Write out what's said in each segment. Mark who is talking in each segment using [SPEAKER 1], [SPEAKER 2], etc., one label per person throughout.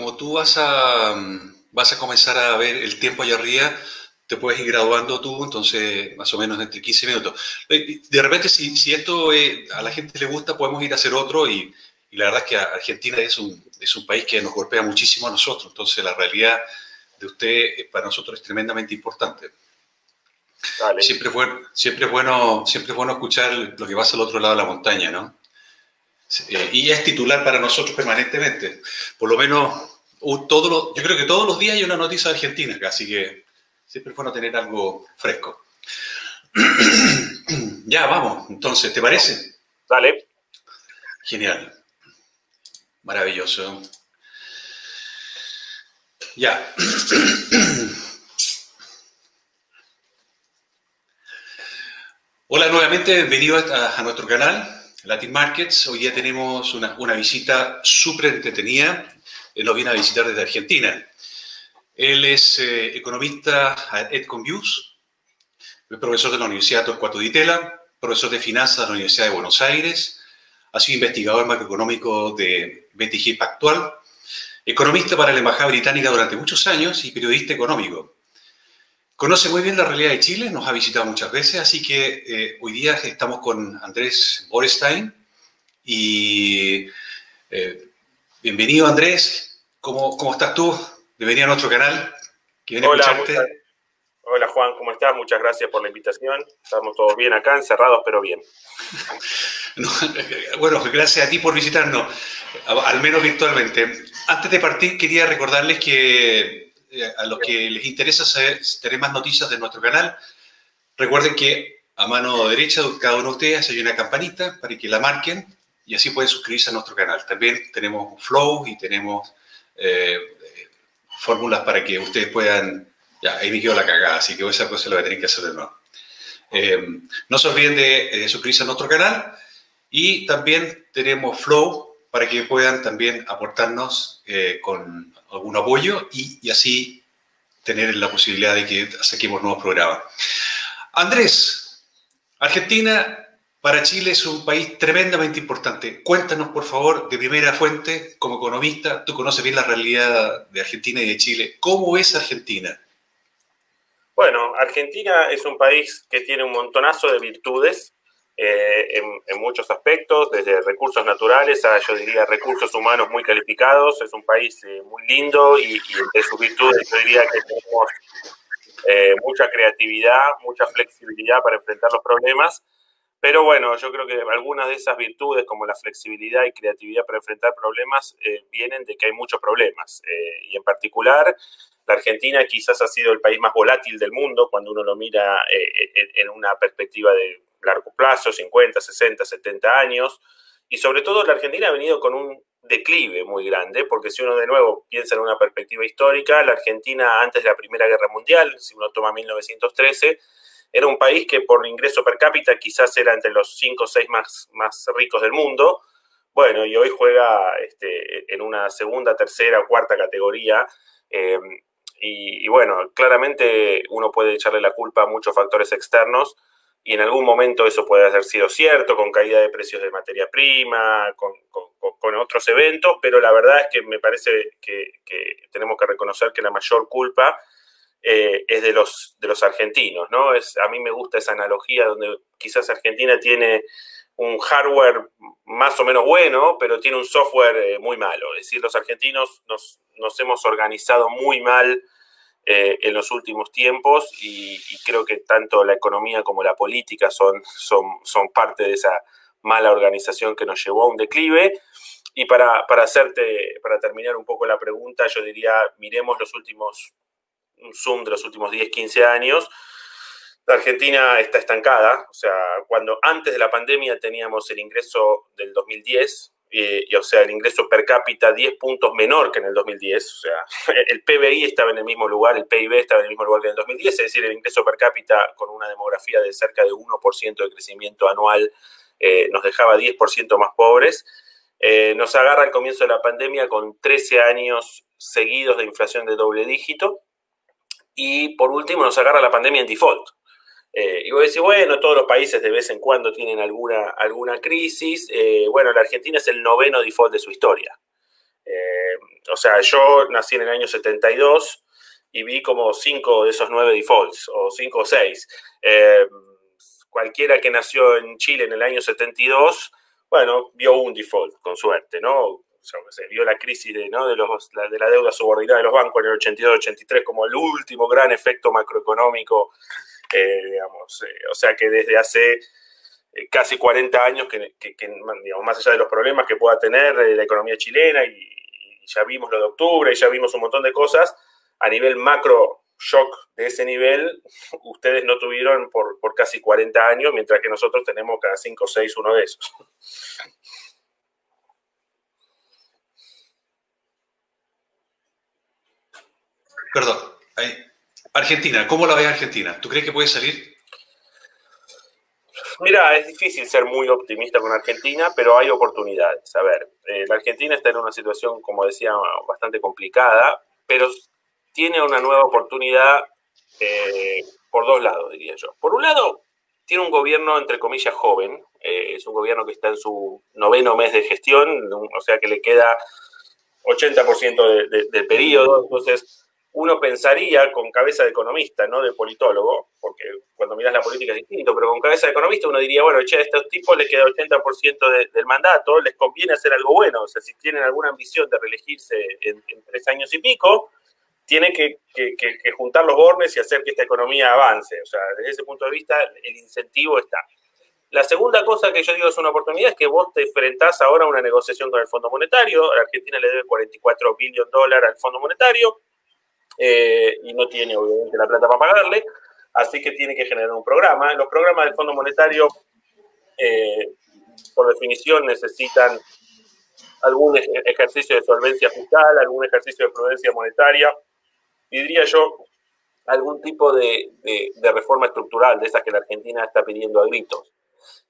[SPEAKER 1] como tú vas a, vas a comenzar a ver el tiempo allá arriba, te puedes ir graduando tú, entonces más o menos entre 15 minutos. De repente, si, si esto a la gente le gusta, podemos ir a hacer otro y, y la verdad es que Argentina es un, es un país que nos golpea muchísimo a nosotros, entonces la realidad de usted eh, para nosotros es tremendamente importante. Siempre, es bueno, siempre, es bueno, siempre es bueno escuchar lo que pasa al otro lado de la montaña, ¿no? Eh, y es titular para nosotros permanentemente. Por lo menos, todo yo creo que todos los días hay una noticia Argentina, así que siempre es bueno tener algo fresco. ya, vamos, entonces, ¿te parece?
[SPEAKER 2] Dale.
[SPEAKER 1] Genial. Maravilloso. Ya. Hola nuevamente, bienvenido a, nuestro canal, Latin Markets. Hoy día tenemos una, visita súper entretenida. Él nos viene a visitar desde Argentina. Él es eh, economista a Edconviews, es profesor de la Universidad Torcuato Di Tella, profesor de finanzas de la Universidad de Buenos Aires, ha sido investigador macroeconómico de BTG Pactual, economista para la Embajada Británica durante muchos años y periodista económico. Conoce muy bien la realidad de Chile, nos ha visitado muchas veces, así que eh, hoy día estamos con Andrés Borestein y eh, bienvenido Andrés, ¿Cómo, ¿cómo, estás tú? Bienvenido a nuestro canal.
[SPEAKER 2] Hola, Hola Juan, ¿cómo estás? Muchas gracias por la invitación. Estamos todos bien acá, encerrados, pero bien.
[SPEAKER 1] bueno, gracias a ti por visitarnos, al menos virtualmente. Antes de partir, quería recordarles que eh, a los que les interesa saber, tener más noticias de nuestro canal, recuerden que a mano derecha de cada uno de ustedes hay una campanita para que la marquen y así pueden suscribirse a nuestro canal. También tenemos Flow y tenemos eh, fórmulas para que ustedes puedan... Ya, ahí me quedó la cagada, así que esa cosa la voy a tener que hacer de nuevo. Eh, no se olviden de suscribirse a nuestro canal y también tenemos Flow para que puedan también aportarnos con algún apoyo y, así tener la posibilidad de que saquemos nuevos programas. Andrés, Argentina para Chile es un país tremendamente importante. Cuéntanos, por favor, de primera fuente, como economista, tú conoces bien la realidad de Argentina y de Chile. ¿Cómo es Argentina?
[SPEAKER 2] Bueno, Argentina es un país que tiene un montonazo de virtudes eh, en, muchos aspectos, desde recursos naturales a, yo diría, recursos humanos muy calificados. Es un país eh, muy lindo y, y, de sus virtudes yo diría que tenemos eh, mucha creatividad, mucha flexibilidad para enfrentar los problemas. Pero bueno, yo creo que algunas de esas virtudes, como la flexibilidad y creatividad para enfrentar problemas, vienen de que hay muchos problemas. y en particular, la Argentina quizás ha sido el país más volátil del mundo cuando uno lo mira en una perspectiva de largo plazo, 50, 60, 70 años. Y sobre todo la Argentina ha venido con un declive muy grande, porque si uno de nuevo piensa en una perspectiva histórica, la Argentina antes de la Primera Guerra Mundial, si uno toma 1913, era un país que por ingreso per cápita quizás era entre los 5 o 6 más, más ricos del mundo. Bueno, y hoy juega este, en una segunda, tercera o cuarta categoría. Eh, y, y, bueno, claramente uno puede echarle la culpa a muchos factores externos, y en algún momento eso puede haber sido cierto, con caída de precios de materia prima, con, otros eventos, pero la verdad es que me parece que, tenemos que reconocer que la mayor culpa eh, es de los, de los argentinos, ¿no? Es, a mí me gusta esa analogía donde quizás Argentina tiene un hardware más o menos bueno, pero tiene un software eh, muy malo. Es decir, los argentinos nos, nos hemos organizado muy mal eh, en los últimos tiempos y, creo que tanto la economía como la política son, son, son parte de esa mala organización que nos llevó a un declive. Y para, para, hacerte, para terminar un poco la pregunta, yo diría, miremos los últimos, zoom de los últimos 10, 15 años. La Argentina está estancada, o sea, cuando antes de la pandemia teníamos el ingreso del 2010, y, o sea, el ingreso per cápita 10 puntos menor que en el 2010, o sea, el PBI estaba en el mismo lugar, el PIB estaba en el mismo lugar que en el 2010, es decir, el ingreso per cápita con una demografía de cerca de 1% de crecimiento anual eh, nos dejaba 10% más pobres. Eh, nos agarra el comienzo de la pandemia con 13 años seguidos de inflación de doble dígito. Y por último nos agarra la pandemia en default. Eh, y vos decís, bueno, todos los países de vez en cuando tienen alguna, alguna crisis. Eh, bueno, la Argentina es el noveno default de su historia. Eh, o sea, yo nací en el año 72 y vi como cinco de esos nueve defaults, o cinco o seis. Eh, cualquiera que nació en Chile en el año 72, bueno, vio un default, con suerte, ¿no? Se vio la crisis de, ¿no? de, los, de la deuda subordinada de los bancos en el 82-83 como el último gran efecto macroeconómico, eh, digamos. Eh, o sea que desde hace eh, casi 40 años, que, digamos, más allá de los problemas que pueda tener la economía chilena, y, ya vimos lo de octubre, y ya vimos un montón de cosas, a nivel macro shock de ese nivel, ustedes no tuvieron por, por casi 40 años, mientras que nosotros tenemos cada 5 o 6 uno de esos.
[SPEAKER 1] Perdón. Argentina, ¿cómo la ves Argentina? ¿Tú crees que puede salir?
[SPEAKER 2] Mira, es difícil ser muy optimista con Argentina, pero hay oportunidades. A ver, eh, la Argentina está en una situación, como decía, bastante complicada, pero tiene una nueva oportunidad eh, por dos lados, diría yo. Por un lado, tiene un gobierno, entre comillas, joven. Eh, es un gobierno que está en su noveno mes de gestión, o sea que le queda 80% del periodo. Entonces, uno pensaría con cabeza de economista, no de politólogo, porque cuando miras la política es distinto, pero con cabeza de economista uno diría, bueno, che, a estos tipos les queda 80% del mandato, les conviene hacer algo bueno, o sea, si tienen alguna ambición de reelegirse en, tres años y pico, tienen que, juntar los bornes y hacer que esta economía avance. O sea, desde ese punto de vista, el incentivo está. La segunda cosa que yo digo es una oportunidad es que vos te enfrentás ahora a una negociación con el Fondo Monetario. La Argentina le debe 44 billones de dólares al Fondo Monetario eh, y no tiene obviamente la plata para pagarle, así que tiene que generar un programa. Los programas del Fondo Monetario, eh, por definición, necesitan algún ejercicio de solvencia fiscal, algún ejercicio de prudencia monetaria, diría yo, algún tipo de, reforma estructural, de esas que la Argentina está pidiendo a gritos.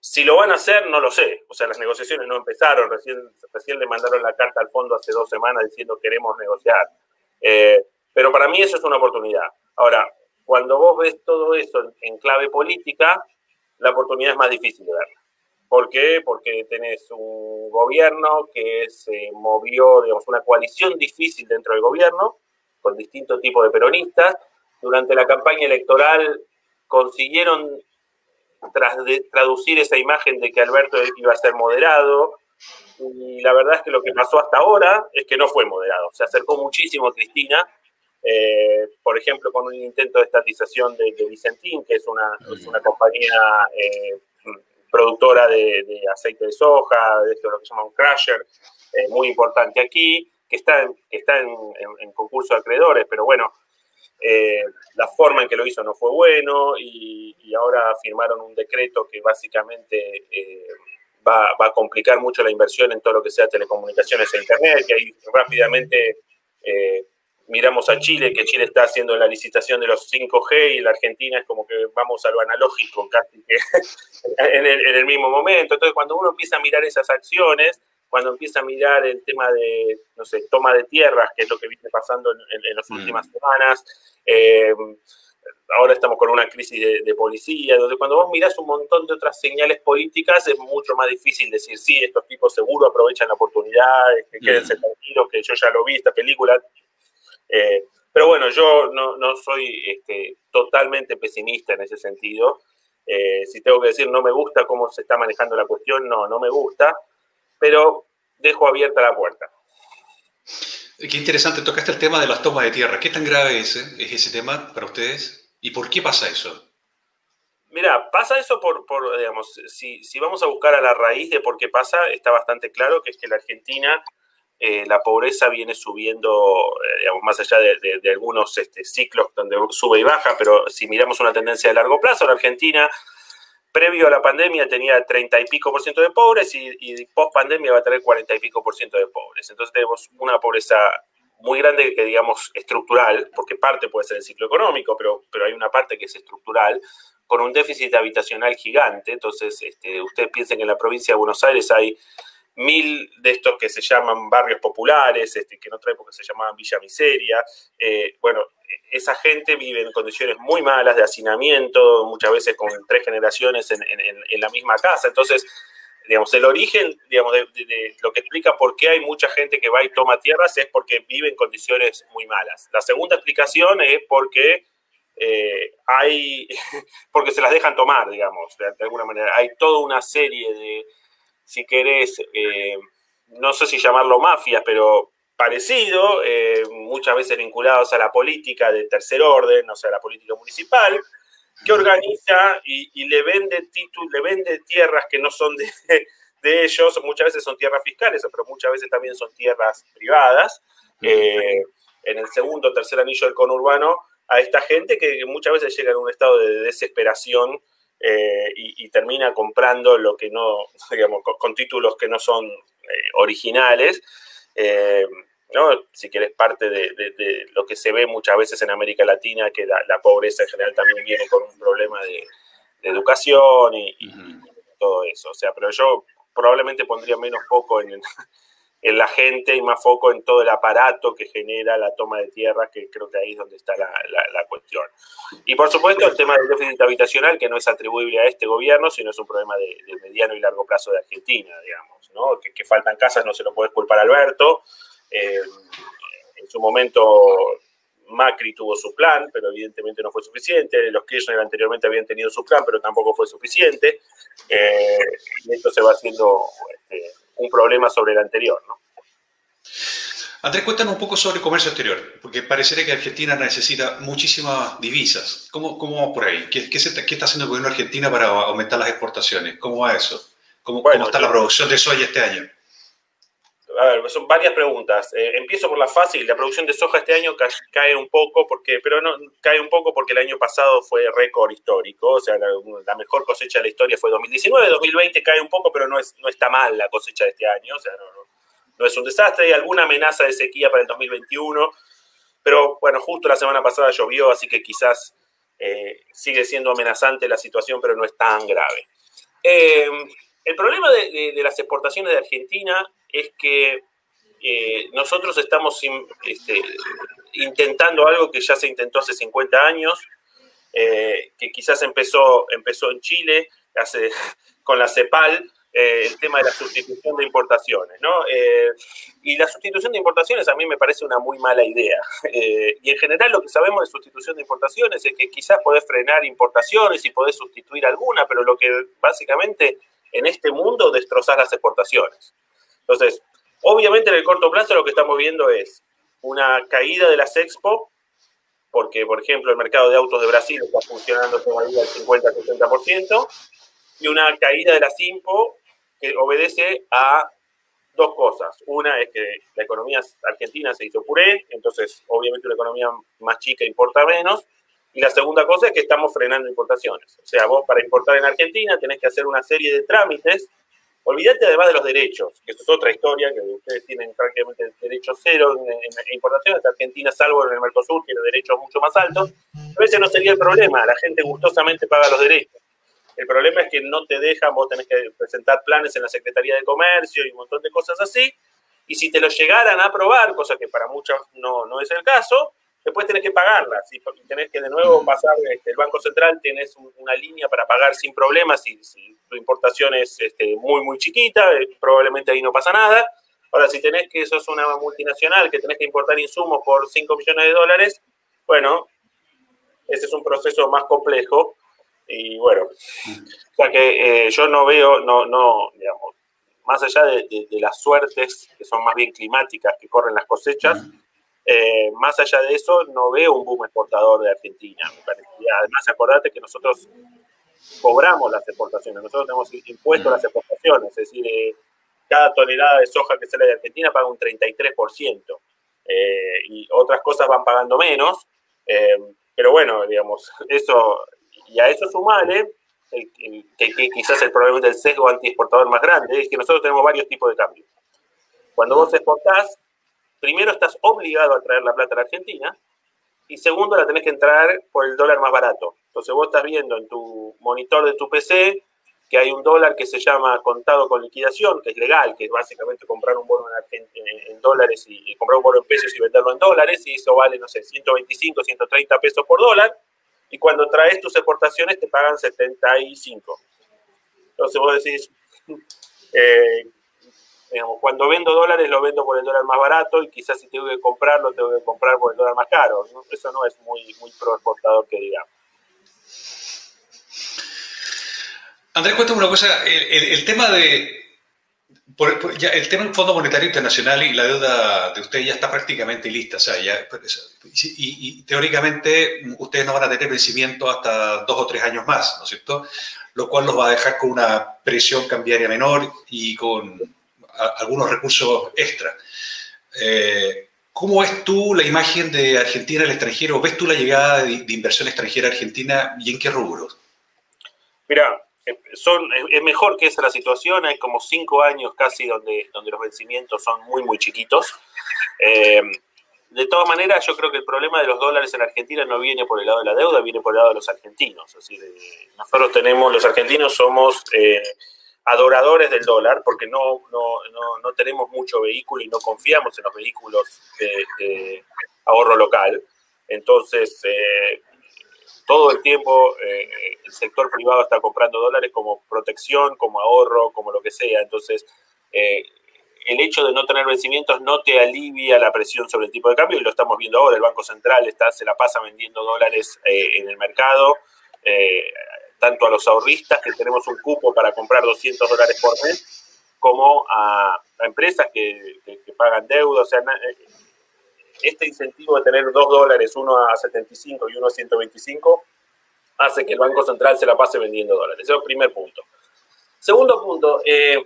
[SPEAKER 2] Si lo van a hacer, no lo sé. O sea, las negociaciones no empezaron. Recién, recién le mandaron la carta al fondo hace dos semanas diciendo queremos negociar. Eh, pero para mí eso es una oportunidad. Ahora, cuando vos ves todo eso en clave política, la oportunidad es más difícil de verla. ¿Por qué? Porque tenés un gobierno que se movió, digamos, una coalición difícil dentro del gobierno, con distintos tipos de peronistas. Durante la campaña electoral consiguieron traducir esa imagen de que Alberto iba a ser moderado, y la verdad es que lo que pasó hasta ahora es que no fue moderado. Se acercó muchísimo a Cristina eh, por ejemplo, con un intento de estatización de, Vicentín, que es una, compañía eh, productora de, aceite de soja, de esto lo que se llama un crusher, eh, muy importante aquí, que está, que está en, concurso de acreedores, pero bueno, la forma en que lo hizo no fue bueno y, ahora firmaron un decreto que básicamente va, va, a complicar mucho la inversión en todo lo que sea telecomunicaciones e Internet, que ahí rápidamente miramos a Chile, que Chile está haciendo la licitación de los 5G y la Argentina es como que vamos a lo analógico casi que en, el, mismo momento. Entonces, cuando uno empieza a mirar esas acciones, cuando empieza a mirar el tema de, no sé, toma de tierras, que es lo que viene pasando en, las mm. últimas semanas, eh, ahora estamos con una crisis de, policía, donde cuando vos mirás un montón de otras señales políticas es mucho más difícil decir, sí, estos tipos seguro aprovechan la oportunidad, que quédense mm. tranquilos, que yo ya lo vi, esta película, eh, pero bueno, yo no, no soy este, totalmente pesimista en ese sentido. Eh, si tengo que decir, no me gusta cómo se está manejando la cuestión, no, no me gusta, pero dejo abierta la puerta.
[SPEAKER 1] Qué interesante, tocaste el tema de las tomas de tierra. ¿Qué tan grave es, eh, es ese tema para ustedes? ¿Y por qué pasa eso?
[SPEAKER 2] Mira, pasa eso por, por digamos, si, si, vamos a buscar a la raíz de por qué pasa, está bastante claro que es que la Argentina eh, la pobreza viene subiendo, eh, digamos, más allá de, algunos este, ciclos donde sube y baja, pero si miramos una tendencia de largo plazo, la Argentina, previo a la pandemia, tenía 30 y pico por ciento de pobres y, post pandemia va a tener 40 y pico por ciento de pobres. Entonces tenemos una pobreza muy grande que digamos estructural, porque parte puede ser el ciclo económico, pero, pero hay una parte que es estructural, con un déficit habitacional gigante. Entonces, este, ustedes piensen que en la provincia de Buenos Aires hay mil de estos que se llaman barrios populares, este, que en otra época se llamaban Villa Miseria. Eh, bueno, esa gente vive en condiciones muy malas de hacinamiento, muchas veces con tres generaciones en, la misma casa. Entonces, digamos, el origen, digamos, de, lo que explica por qué hay mucha gente que va y toma tierras es porque vive en condiciones muy malas. La segunda explicación es porque eh, hay, porque se las dejan tomar, digamos, de, alguna manera. Hay toda una serie de, si querés, eh, no sé si llamarlo mafia, pero parecido, eh, muchas veces vinculados a la política de tercer orden, o sea, a la política municipal, que organiza y, le vende le vende tierras que no son de, ellos, muchas veces son tierras fiscales, pero muchas veces también son tierras privadas. Eh, en el segundo o tercer anillo del conurbano, a esta gente que muchas veces llega en un estado de desesperación eh, y, termina comprando lo que no, digamos, con, títulos que no son eh, originales. ¿no? Si quieres, parte de, lo que se ve muchas veces en América Latina, que la, pobreza en general también viene con un problema de, educación y, todo eso. O sea, pero yo probablemente pondría menos foco en, en, la gente y más foco en todo el aparato que genera la toma de tierra, que creo que ahí es donde está la, la, cuestión. Y por supuesto el tema del déficit habitacional, que no es atribuible a este gobierno, sino es un problema de, mediano y largo plazo de Argentina, digamos, ¿no? Que, faltan casas no se lo puede culpar a Alberto, eh, en su momento Macri tuvo su plan, pero evidentemente no fue suficiente. Los Kirchner anteriormente habían tenido su plan, pero tampoco fue suficiente. Eh, y esto se va haciendo este, un problema sobre el anterior. ¿no?
[SPEAKER 1] Andrés, cuéntanos un poco sobre comercio exterior, porque parecería que Argentina necesita muchísimas divisas. ¿Cómo, cómo vamos por ahí? ¿Qué, qué, está haciendo el gobierno argentino para aumentar las exportaciones? ¿Cómo va eso? ¿Cómo, ¿cómo está la producción de soya este año?
[SPEAKER 2] A ver, son varias preguntas. Eh, empiezo por la fácil. La producción de soja este año cae un poco, porque, pero no cae un poco porque el año pasado fue récord histórico. O sea, la, mejor cosecha de la historia fue 2019. 2020 cae un poco, pero no, es, no está mal la cosecha de este año. O sea, no, es un desastre. Hay alguna amenaza de sequía para el 2021. Pero bueno, justo la semana pasada llovió, así que quizás eh, sigue siendo amenazante la situación, pero no es tan grave. Eh, el problema de, las exportaciones de Argentina es que eh, nosotros estamos este, intentando algo que ya se intentó hace 50 años, eh, que quizás empezó, empezó en Chile hace, con la CEPAL, eh, el tema de la sustitución de importaciones. ¿no? y la sustitución de importaciones a mí me parece una muy mala idea. y en general lo que sabemos de sustitución de importaciones es que quizás podés frenar importaciones y podés sustituir alguna, pero lo que básicamente en este mundo destrozar las exportaciones. Entonces, obviamente en el corto plazo lo que estamos viendo es una caída de las expo, porque, por ejemplo, el mercado de autos de Brasil está funcionando todavía al 50-60%, y una caída de las IMPO que obedece a dos cosas. Una es que la economía argentina se hizo puré, entonces obviamente una economía más chica importa menos, y la segunda cosa es que estamos frenando importaciones. O sea, vos para importar en Argentina tenés que hacer una serie de trámites. Olvídate además de los derechos, que eso es otra historia, que ustedes tienen prácticamente derecho cero en, importaciones. Argentina, salvo en el Mercosur, tiene derechos mucho más altos. A veces no sería el problema, la gente gustosamente paga los derechos. El problema es que no te dejan, vos tenés que presentar planes en la Secretaría de Comercio y un montón de cosas así. Y si te lo llegaran a aprobar, cosa que para muchos no, no es el caso, después tenés que pagarlas y tenés que de nuevo pasar este, el Banco Central, tenés una línea para pagar sin problemas si, si tu importación es este, muy, muy chiquita, eh, probablemente ahí no pasa nada. Ahora, si tenés que sos una multinacional, que tenés que importar insumos por 5 millones de dólares, bueno, ese es un proceso más complejo y bueno, o sea que eh, yo no veo, no, no, digamos, más allá de, de, las suertes que son más bien climáticas que corren las cosechas, eh, más allá de eso, no veo un boom exportador de Argentina. Además, acordate que nosotros cobramos las exportaciones, nosotros tenemos impuestos las exportaciones, es decir, eh, cada tonelada de soja que sale de Argentina paga un 33%, eh, y otras cosas van pagando menos, pero bueno, digamos, eso, y a eso sumale, que, quizás el problema del sesgo anti-exportador más grande, es que nosotros tenemos varios tipos de cambios. Cuando vos exportás, primero estás obligado a traer la plata a la Argentina y segundo la tenés que entrar por el dólar más barato. Entonces vos estás viendo en tu monitor de tu PC que hay un dólar que se llama contado con liquidación, que es legal, que es básicamente comprar un bono en, en, dólares y, comprar un bono en pesos y venderlo en dólares, y eso vale, no sé, 125, 130 pesos por dólar, y cuando traes tus exportaciones te pagan 75. Entonces vos decís, Eh, cuando vendo dólares lo vendo por el dólar más barato y quizás si tengo que comprarlo tengo que comprar por el dólar más caro. Eso no es muy, muy pro exportador que digamos.
[SPEAKER 1] Andrés, cuéntame una cosa, el, tema de el tema del Fondo Monetario Internacional y la deuda de ustedes ya está prácticamente lista, o sea, ya, pues, y, teóricamente ustedes no van a tener vencimiento hasta dos o tres años más, ¿no es cierto? Lo cual los va a dejar con una presión cambiaria menor y con algunos recursos extra. Eh, ¿Cómo ves tú la imagen de Argentina al extranjero? ¿Ves tú la llegada de, inversión extranjera a Argentina y en qué rubros?
[SPEAKER 2] Mira, eh, son, es mejor que esa la situación, hay como cinco años casi donde, donde los vencimientos son muy, muy chiquitos. Eh, de todas maneras, yo creo que el problema de los dólares en Argentina no viene por el lado de la deuda, viene por el lado de los argentinos. Nosotros tenemos, los argentinos somos adoradores del dólar porque no, no, tenemos mucho vehículo y no confiamos en los vehículos de, ahorro local. Entonces, eh, todo el tiempo eh, el sector privado está comprando dólares como protección, como ahorro, como lo que sea. Entonces, eh, el hecho de no tener vencimientos no te alivia la presión sobre el tipo de cambio y lo estamos viendo ahora. El Banco Central está, se la pasa vendiendo dólares en el mercado tanto a los ahorristas, que tenemos un cupo para comprar 200 dólares por mes, como a, empresas que, pagan deuda. O sea, eh, este incentivo de tener 2 dólares, uno a 75 y uno a 125, hace que el Banco Central se la pase vendiendo dólares. Ese es el primer punto. Segundo punto, eh,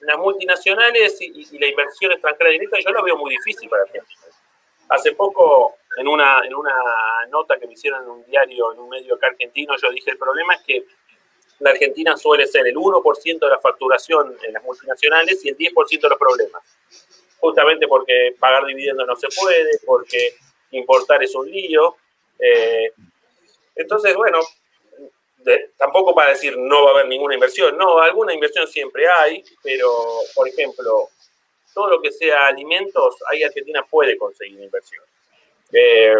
[SPEAKER 2] las multinacionales y, la inversión extranjera directa, yo lo veo muy difícil para Argentina. Hace poco en una, en una nota que me hicieron en un diario, en un medio acá argentino, yo dije, el problema es que la Argentina suele ser el 1% de la facturación en las multinacionales y el 10% de los problemas. Justamente porque pagar dividendos no se puede, porque importar es un lío. Eh, entonces, bueno, tampoco para decir no va a haber ninguna inversión, no, alguna inversión siempre hay, pero, por ejemplo, todo lo que sea alimentos, ahí Argentina puede conseguir inversión. Eh,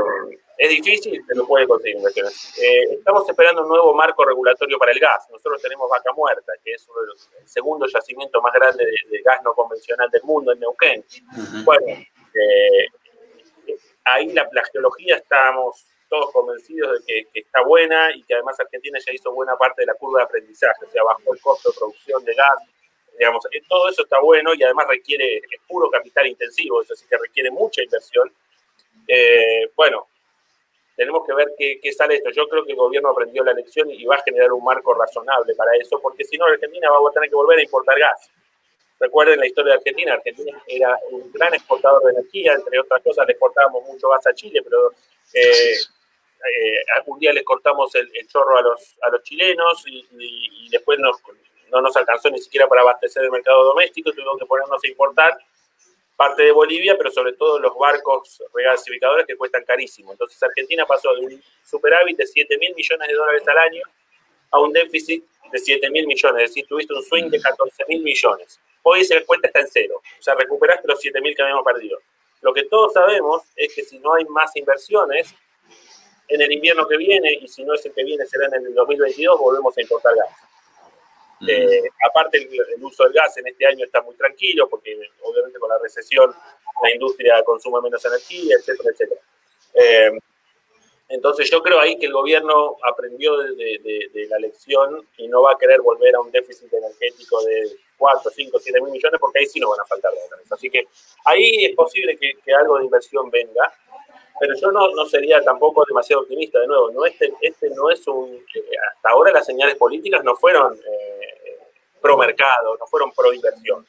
[SPEAKER 2] es difícil, pero puede conseguir inversiones. Eh, estamos esperando un nuevo marco regulatorio para el gas. Nosotros tenemos Vaca Muerta, que es uno de los, el segundo yacimiento más grande de, gas no convencional del mundo en Neuquén. Bueno, eh, ahí la, geología estamos todos convencidos de que, está buena y que además Argentina ya hizo buena parte de la curva de aprendizaje, o sea, bajó el costo de producción de gas, digamos, todo eso está bueno y además requiere, es puro capital intensivo, eso sí que requiere mucha inversión eh, bueno, tenemos que ver qué, sale esto. Yo creo que el gobierno aprendió la lección y va a generar un marco razonable para eso, porque si no, Argentina va a tener que volver a importar gas. Recuerden la historia de Argentina. Argentina era un gran exportador de energía, entre otras cosas, le exportábamos mucho gas a Chile, pero eh, eh, día les cortamos el, chorro a los, a los chilenos y, después no nos alcanzó ni siquiera para abastecer el mercado doméstico, tuvimos que ponernos a importar parte de Bolivia, pero sobre todo los barcos regasificadores que cuestan carísimo. Entonces Argentina pasó de un superávit de 7 mil millones de dólares al año a un déficit de 7 mil millones, es decir, tuviste un swing de 14 mil millones. Hoy esa cuenta está en cero, o sea, recuperaste los 7 mil que habíamos perdido. Lo que todos sabemos es que si no hay más inversiones, en el invierno que viene, y si no es el que viene, será en el 2022, volvemos a importar gas. Eh, aparte, el, uso del gas en este año está muy tranquilo, porque obviamente con la recesión la industria consume menos energía, etcétera, etcétera. Eh, entonces yo creo ahí que el gobierno aprendió de, la lección y no va a querer volver a un déficit energético de 4, 5, 7 mil millones porque ahí sí no van a faltar dólares. Así que ahí es posible que, algo de inversión venga, pero yo no, no, sería tampoco demasiado optimista. De nuevo, no este, este no es un... Eh, hasta ahora las señales políticas no fueron pro mercado, no fueron pro inversión.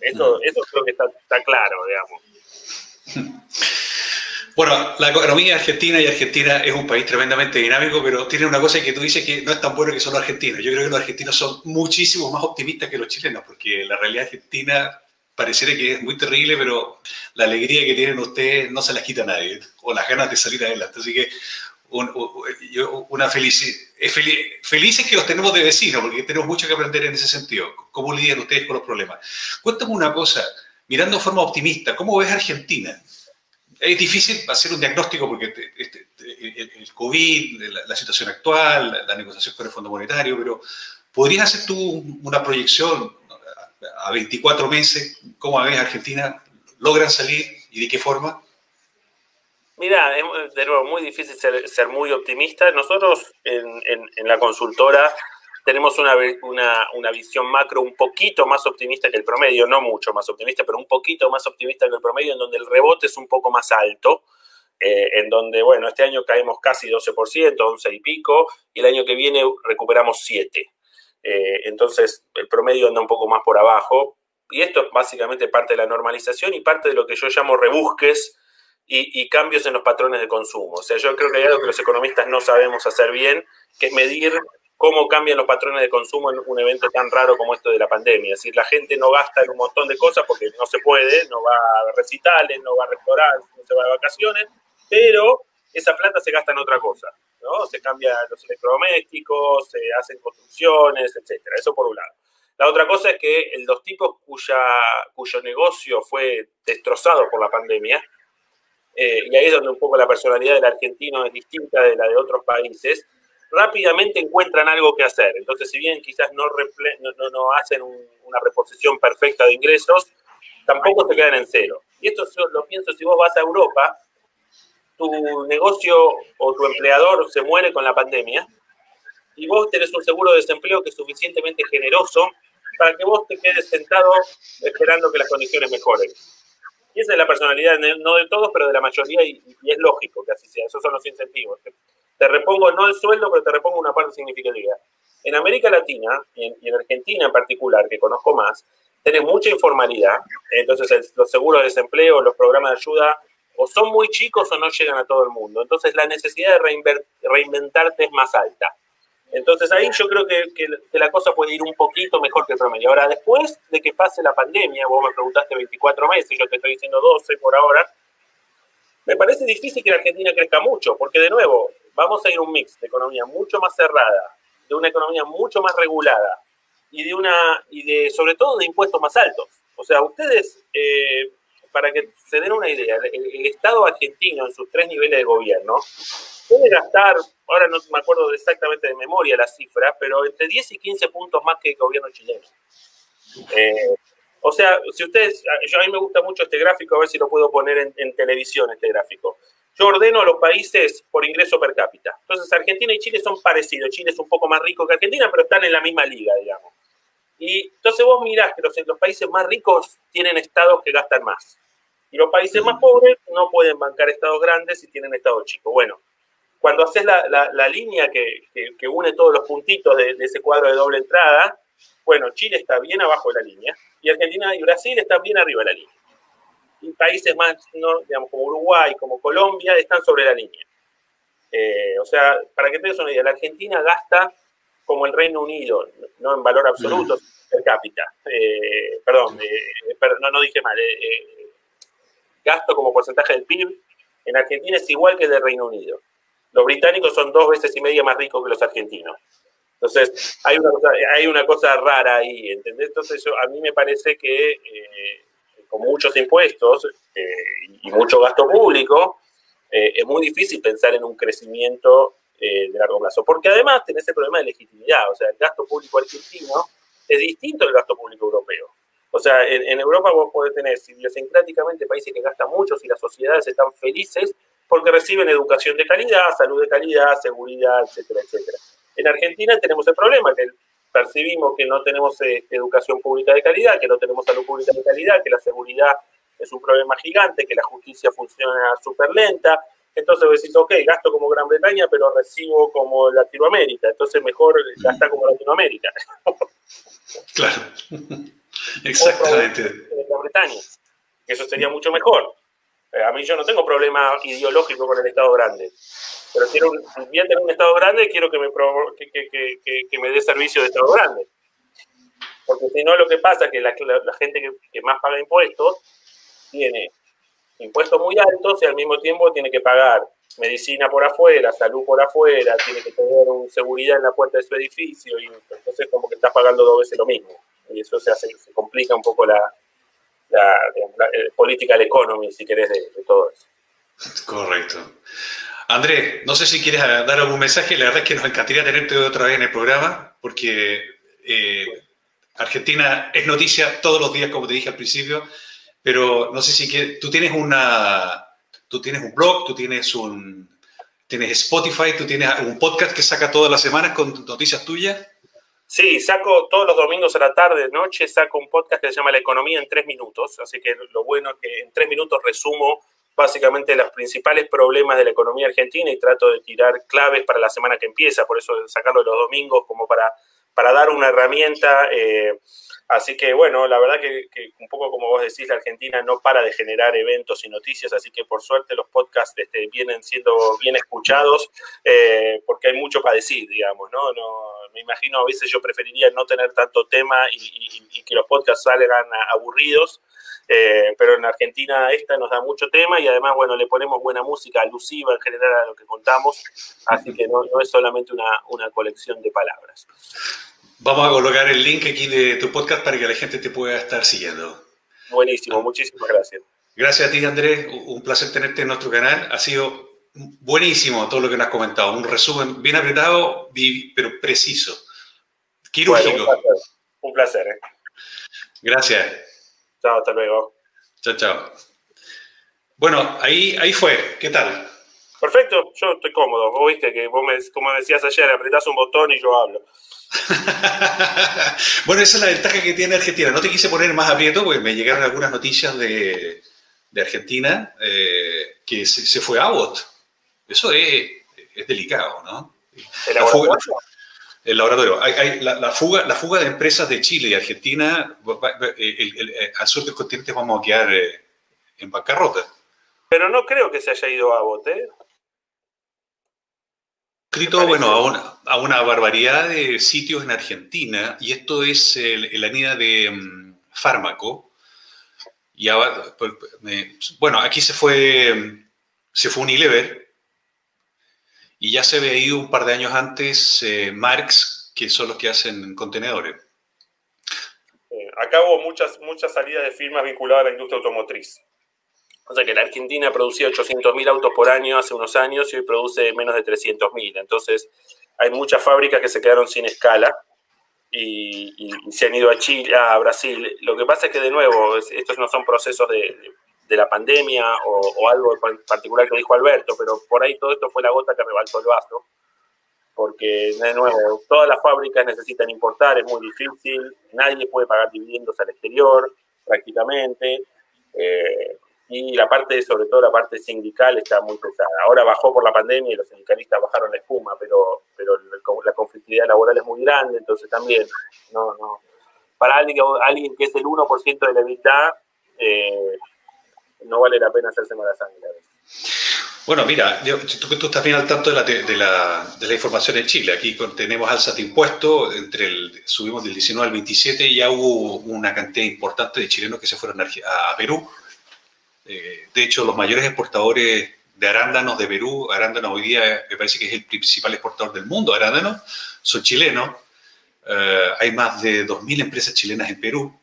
[SPEAKER 2] Eso, eso creo que está, claro, digamos.
[SPEAKER 1] Bueno, la economía argentina y Argentina es un país tremendamente dinámico, pero tiene una cosa que tú dices que no es tan bueno que son los argentinos. Yo creo que los argentinos son muchísimo más optimistas que los chilenos, porque la realidad argentina pareciera que es muy terrible, pero la alegría que tienen ustedes no se las quita nadie, o las ganas de salir adelante. Así que una felicidad. felices que los tenemos de vecinos, porque tenemos mucho que aprender en ese sentido. ¿Cómo lidian ustedes con los problemas? Cuéntame una cosa, mirando de forma optimista, ¿cómo ves Argentina? Es difícil hacer un diagnóstico porque el, COVID, la, situación actual, la, negociación con el Fondo Monetario, pero ¿Podrías hacer tú una proyección a 24 meses? ¿Cómo ves Argentina? ¿Logran salir y de qué forma?
[SPEAKER 2] Mira, de nuevo, muy difícil ser, muy optimista. Nosotros en, la consultora tenemos una, una, visión macro un poquito más optimista que el promedio, no mucho más optimista, pero un poquito más optimista que el promedio, en donde el rebote es un poco más alto, eh, en donde, bueno, este año caemos casi 12%, 11 y pico, y el año que viene recuperamos 7. Eh, entonces, el promedio anda un poco más por abajo, y esto es básicamente parte de la normalización y parte de lo que yo llamo rebusques y, cambios en los patrones de consumo. O sea, yo creo que hay algo que los economistas no sabemos hacer bien, que es medir cómo cambian los patrones de consumo en un evento tan raro como esto de la pandemia. Es decir, la gente no gasta en un montón de cosas porque no se puede, no va a recitales, no va a restaurantes, no se va de vacaciones, pero esa plata se gasta en otra cosa, ¿no? Se cambian los electrodomésticos, se hacen construcciones, etcétera. Eso por un lado. La otra cosa es que los tipos cuyo negocio fue destrozado por la pandemia, eh, y ahí es donde un poco la personalidad del argentino es distinta de la de otros países, rápidamente encuentran algo que hacer. Entonces, si bien quizás no hacen una reposición perfecta de ingresos, tampoco se quedan en cero. Y esto lo pienso si vos vas a Europa, tu negocio o tu empleador se muere con la pandemia y vos tenés un seguro de desempleo que es suficientemente generoso para que vos te quedes sentado esperando que las condiciones mejoren. Y esa es la personalidad, no de todos, pero de la mayoría, y, es lógico que así sea. Esos son los incentivos. Te repongo no el sueldo, pero te repongo una parte significativa. En América Latina, y en, Argentina en particular, que conozco más, tenés mucha informalidad. Entonces, los seguros de desempleo, los programas de ayuda, o son muy chicos o no llegan a todo el mundo. Entonces, la necesidad de reinventarte es más alta. Entonces ahí yo creo que, la cosa puede ir un poquito mejor que el promedio. Ahora, después de que pase la pandemia, vos me preguntaste 24 meses, yo te estoy diciendo 12 por ahora, me parece difícil que la Argentina crezca mucho, porque de nuevo, vamos a ir a un mix de economía mucho más cerrada, de una economía mucho más regulada y de una y de sobre todo de impuestos más altos. O sea, ustedes, eh, para que se den una idea, el Estado argentino en sus tres niveles de gobierno puede gastar, ahora no me acuerdo exactamente de memoria la cifra, pero entre 10 y 15 puntos más que el gobierno chileno. Eh, o sea, si ustedes, yo a mí me gusta mucho este gráfico, a ver si lo puedo poner en, televisión, este gráfico. Yo ordeno a los países por ingreso per cápita. Entonces, Argentina y Chile son parecidos. Chile es un poco más rico que Argentina, pero están en la misma liga, digamos. Y entonces vos mirás que los, los países más ricos tienen estados que gastan más. Y los países más pobres no pueden bancar estados grandes y tienen estados chicos. Bueno, cuando haces la, línea que, une todos los puntitos de, ese cuadro de doble entrada, bueno, Chile está bien abajo de la línea y Argentina y Brasil están bien arriba de la línea. Y países más, digamos, como Uruguay, como Colombia, están sobre la línea. Eh, o sea, para que tengas una idea, la Argentina gasta como el Reino Unido, no en valor absoluto, mm. per cápita. Eh, perdón, eh, no, no, dije mal. Gasto como porcentaje del PIB en Argentina es igual que el del Reino Unido los británicos son dos veces y media más ricos que los argentinos. Entonces, hay una cosa, rara ahí, ¿entendés? Entonces, a mí me parece que eh, con muchos impuestos eh, y mucho gasto público, eh, es muy difícil pensar en un crecimiento de largo plazo. Porque además tenés el problema de legitimidad. O sea, el gasto público argentino es distinto al gasto público europeo. O sea, en, en Europa vos podés tener idiosincráticamente países que gastan mucho, si las sociedades están felices, porque reciben educación de calidad, salud de calidad, seguridad, etcétera, etcétera. En Argentina tenemos el problema que percibimos que no tenemos este, educación pública de calidad, que no tenemos salud pública de calidad, que la seguridad es un problema gigante, que la justicia funciona súper lenta. Entonces decís, ok, gasto como Gran Bretaña, pero recibo como Latinoamérica. Entonces mejor gastar como Latinoamérica.
[SPEAKER 1] Claro. Exactamente.
[SPEAKER 2] Bretaña. Eso sería mucho mejor. Eh, a mí yo no tengo problema ideológico con el Estado grande, pero quiero a tener un Estado grande quiero que me, que, me dé servicio de Estado grande. Porque si no, lo que pasa es que la, gente que, más paga impuestos tiene impuestos muy altos y al mismo tiempo tiene que pagar medicina por afuera, salud por afuera, tiene que tener un seguridad en la puerta de su edificio y entonces como que está pagando dos veces lo mismo. Y eso se, complica un poco la, la, eh, political economy, si querés, de, todo eso.
[SPEAKER 1] Correcto. Andrés, no sé si quieres dar algún mensaje, la verdad es que nos encantaría tenerte otra vez en el programa, porque Argentina es noticia todos los días, como te dije al principio, pero no sé si que, tú tienes una, tú tienes un blog, tú tienes un, tienes Spotify, tú tienes un podcast que saca todas las semanas con noticias tuyas.
[SPEAKER 2] Sí, saco todos los domingos a la tarde, noche, saco un podcast que se llama La Economía en tres minutos, así que lo bueno es que en tres minutos resumo básicamente los principales problemas de la economía argentina y trato de tirar claves para la semana que empieza, por eso sacarlo los domingos como para, para dar una herramienta. Eh, así que bueno, la verdad que, un poco como vos decís, la Argentina no para de generar eventos y noticias, así que por suerte los podcasts este, vienen siendo bien escuchados eh, porque hay mucho para decir, digamos, ¿no? no me imagino a veces yo preferiría no tener tanto tema y que los podcasts salgan aburridos. Eh, pero en Argentina esta nos da mucho tema y además, bueno, le ponemos buena música alusiva en general a lo que contamos, así que no, es solamente una, una, colección de palabras.
[SPEAKER 1] Vamos a colocar el link aquí de tu podcast para que la gente te pueda estar siguiendo.
[SPEAKER 2] Buenísimo, muchísimas gracias.
[SPEAKER 1] Gracias a ti, Andrés. Un placer tenerte en nuestro canal. Ha sido buenísimo todo lo que nos has comentado. Un resumen bien apretado, pero preciso.
[SPEAKER 2] Quirúrgico. un placer. ¿eh?
[SPEAKER 1] Gracias.
[SPEAKER 2] Chao, hasta luego.
[SPEAKER 1] Chao, chao. Bueno, ahí, ahí fue. ¿Qué tal?
[SPEAKER 2] Perfecto, yo estoy cómodo. Vos viste que vos, me, como decías ayer, apretás un botón y yo hablo.
[SPEAKER 1] bueno, esa es la ventaja que tiene Argentina. No te quise poner más aprieto porque me llegaron algunas noticias de, de Argentina eh, que se, fue a bot. Eso es, es delicado, ¿no?
[SPEAKER 2] ¿El
[SPEAKER 1] el laboratorio. Hay, la, fuga, la fuga de empresas de Chile y Argentina, al sur del continente vamos a quedar eh, en bancarrota.
[SPEAKER 2] Pero no creo que se haya ido a bote.
[SPEAKER 1] Escrito, bueno, a una, a una, barbaridad de sitios en Argentina, y esto es el, anida de mm, fármaco. Y pues, bueno, aquí se fue, se fue Unilever, y ya se ido un par de años antes eh, Marx, que son los que hacen contenedores.
[SPEAKER 2] Eh, acá hubo muchas, muchas salidas de firmas vinculadas a la industria automotriz. O sea que la Argentina producía 800.000 autos por año hace unos años y hoy produce menos de 300.000. Entonces hay muchas fábricas que se quedaron sin escala y, se han ido a Chile, a Brasil. Lo que pasa es que de nuevo, estos no son procesos de la pandemia o, algo particular que dijo Alberto, pero por ahí todo esto fue la gota que rebalsó el vaso, porque de nuevo, todas las fábricas necesitan importar, es muy difícil, nadie puede pagar dividendos al exterior prácticamente, eh, y la parte, sobre todo la parte sindical está muy pesada. Ahora bajó por la pandemia y los sindicalistas bajaron la espuma, pero, pero la conflictividad laboral es muy grande, entonces también, no, no. Para alguien, alguien que es el 1% de la mitad, eh, no vale la pena hacerse mala sangre.
[SPEAKER 1] Bueno, mira, tú, tú, estás bien al tanto de la, de, la, de la, información en Chile. Aquí tenemos alzas de impuestos, entre el, subimos del 19 al 27 y ya hubo una cantidad importante de chilenos que se fueron a, Perú. Eh, de hecho, los mayores exportadores de arándanos de Perú, arándanos hoy día me parece que es el principal exportador del mundo, arándanos, son chilenos. Eh, hay más de 2.000 empresas chilenas en Perú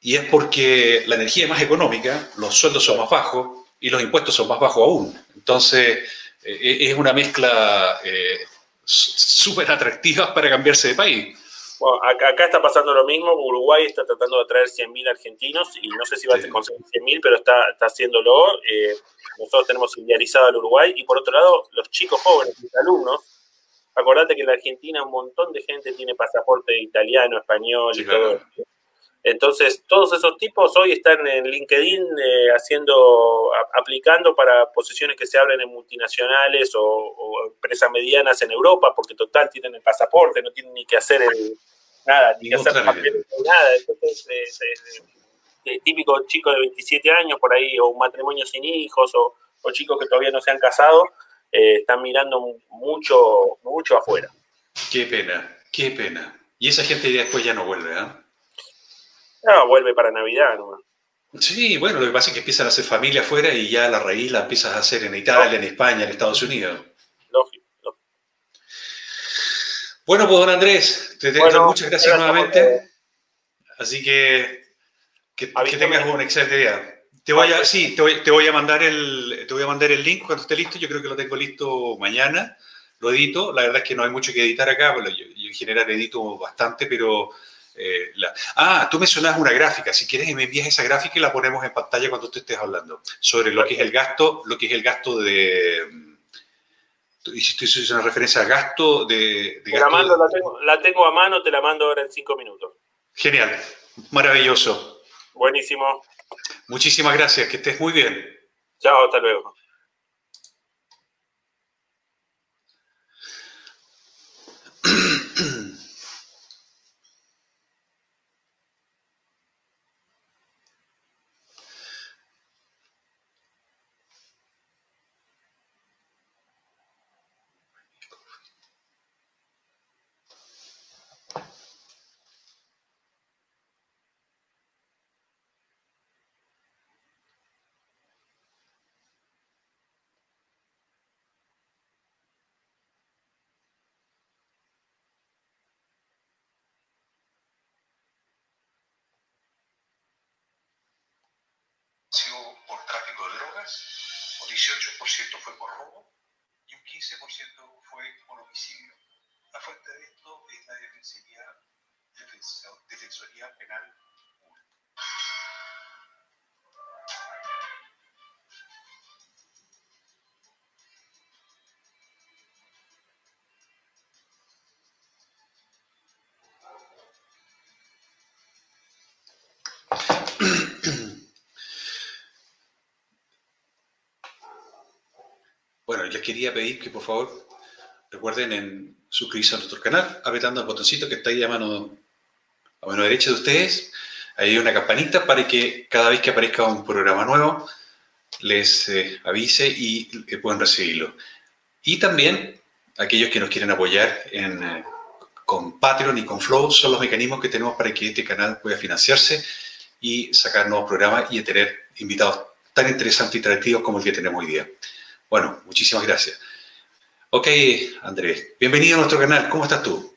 [SPEAKER 1] y es porque la energía es más económica, los sueldos son más bajos y los impuestos son más bajos aún. Entonces, eh, es una mezcla súper atractiva para cambiarse de país.
[SPEAKER 2] Bueno, acá, está pasando lo mismo. Uruguay está tratando de atraer 100.000 argentinos y no sé si va a conseguir 100.000, pero está, está haciéndolo. Eh, nosotros tenemos idealizado al Uruguay. Y por otro lado, los chicos jóvenes, los alumnos, acordate que en la Argentina un montón de gente tiene pasaporte italiano, español y todo entonces, todos esos tipos hoy están en LinkedIn eh, haciendo, aplicando para posiciones que se abren en multinacionales o, empresas medianas en Europa, porque total tienen el pasaporte, no tienen ni que hacer el, nada, ni que hacer papeles, nada. Entonces, eh, eh, típico chico de 27 años por ahí, o un matrimonio sin hijos, o, chicos que todavía no se han casado, están mirando mucho, mucho afuera.
[SPEAKER 1] Qué pena, qué pena. Y esa gente después ya no vuelve, ¿ah?
[SPEAKER 2] No, vuelve para Navidad nomás.
[SPEAKER 1] Sí, bueno, lo que pasa es que empiezan a hacer familia afuera y ya la raíz la empiezas a hacer en Italia, en España, en Estados Unidos.
[SPEAKER 2] Lógico,
[SPEAKER 1] Bueno, pues don Andrés, te tengo muchas gracias nuevamente. Así que que, tengas una excelente día. Te voy a, sí, te voy, a mandar el, te voy a mandar el link cuando esté listo. Yo creo que lo tengo listo mañana. lo edito. La verdad es que no hay mucho que editar acá, yo, yo en general edito bastante, pero... Eh, ah, tú mencionas una gráfica. Si quieres me envías esa gráfica y la ponemos en pantalla cuando tú estés hablando sobre lo que es el gasto, lo que es el gasto de hiciste una referencia a gasto de...
[SPEAKER 2] la, mando, la, tengo, la, tengo, a mano, te la mando ahora en cinco minutos.
[SPEAKER 1] Genial, maravilloso.
[SPEAKER 2] Buenísimo.
[SPEAKER 1] Muchísimas gracias, que estés muy bien.
[SPEAKER 2] Chao, hasta luego.
[SPEAKER 1] Un 18% fue por robo y un 15% fue por homicidio. La fuente de esto es la Defensoría Penal Bueno, les quería pedir que por favor recuerden en suscribirse a nuestro canal, apretando el botoncito que está ahí a mano, a mano derecha de ustedes. Ahí hay una campanita para que cada vez que aparezca un programa nuevo les eh, avise y que puedan recibirlo. Y también aquellos que nos quieren apoyar en, eh, con Patreon y con Flow son los mecanismos que tenemos para que este canal pueda financiarse y sacar nuevos programas y tener invitados tan interesantes y interactivos como el que tenemos hoy día. Bueno, muchísimas gracias. Ok, Andrés, bienvenido a nuestro canal. ¿Cómo estás tú?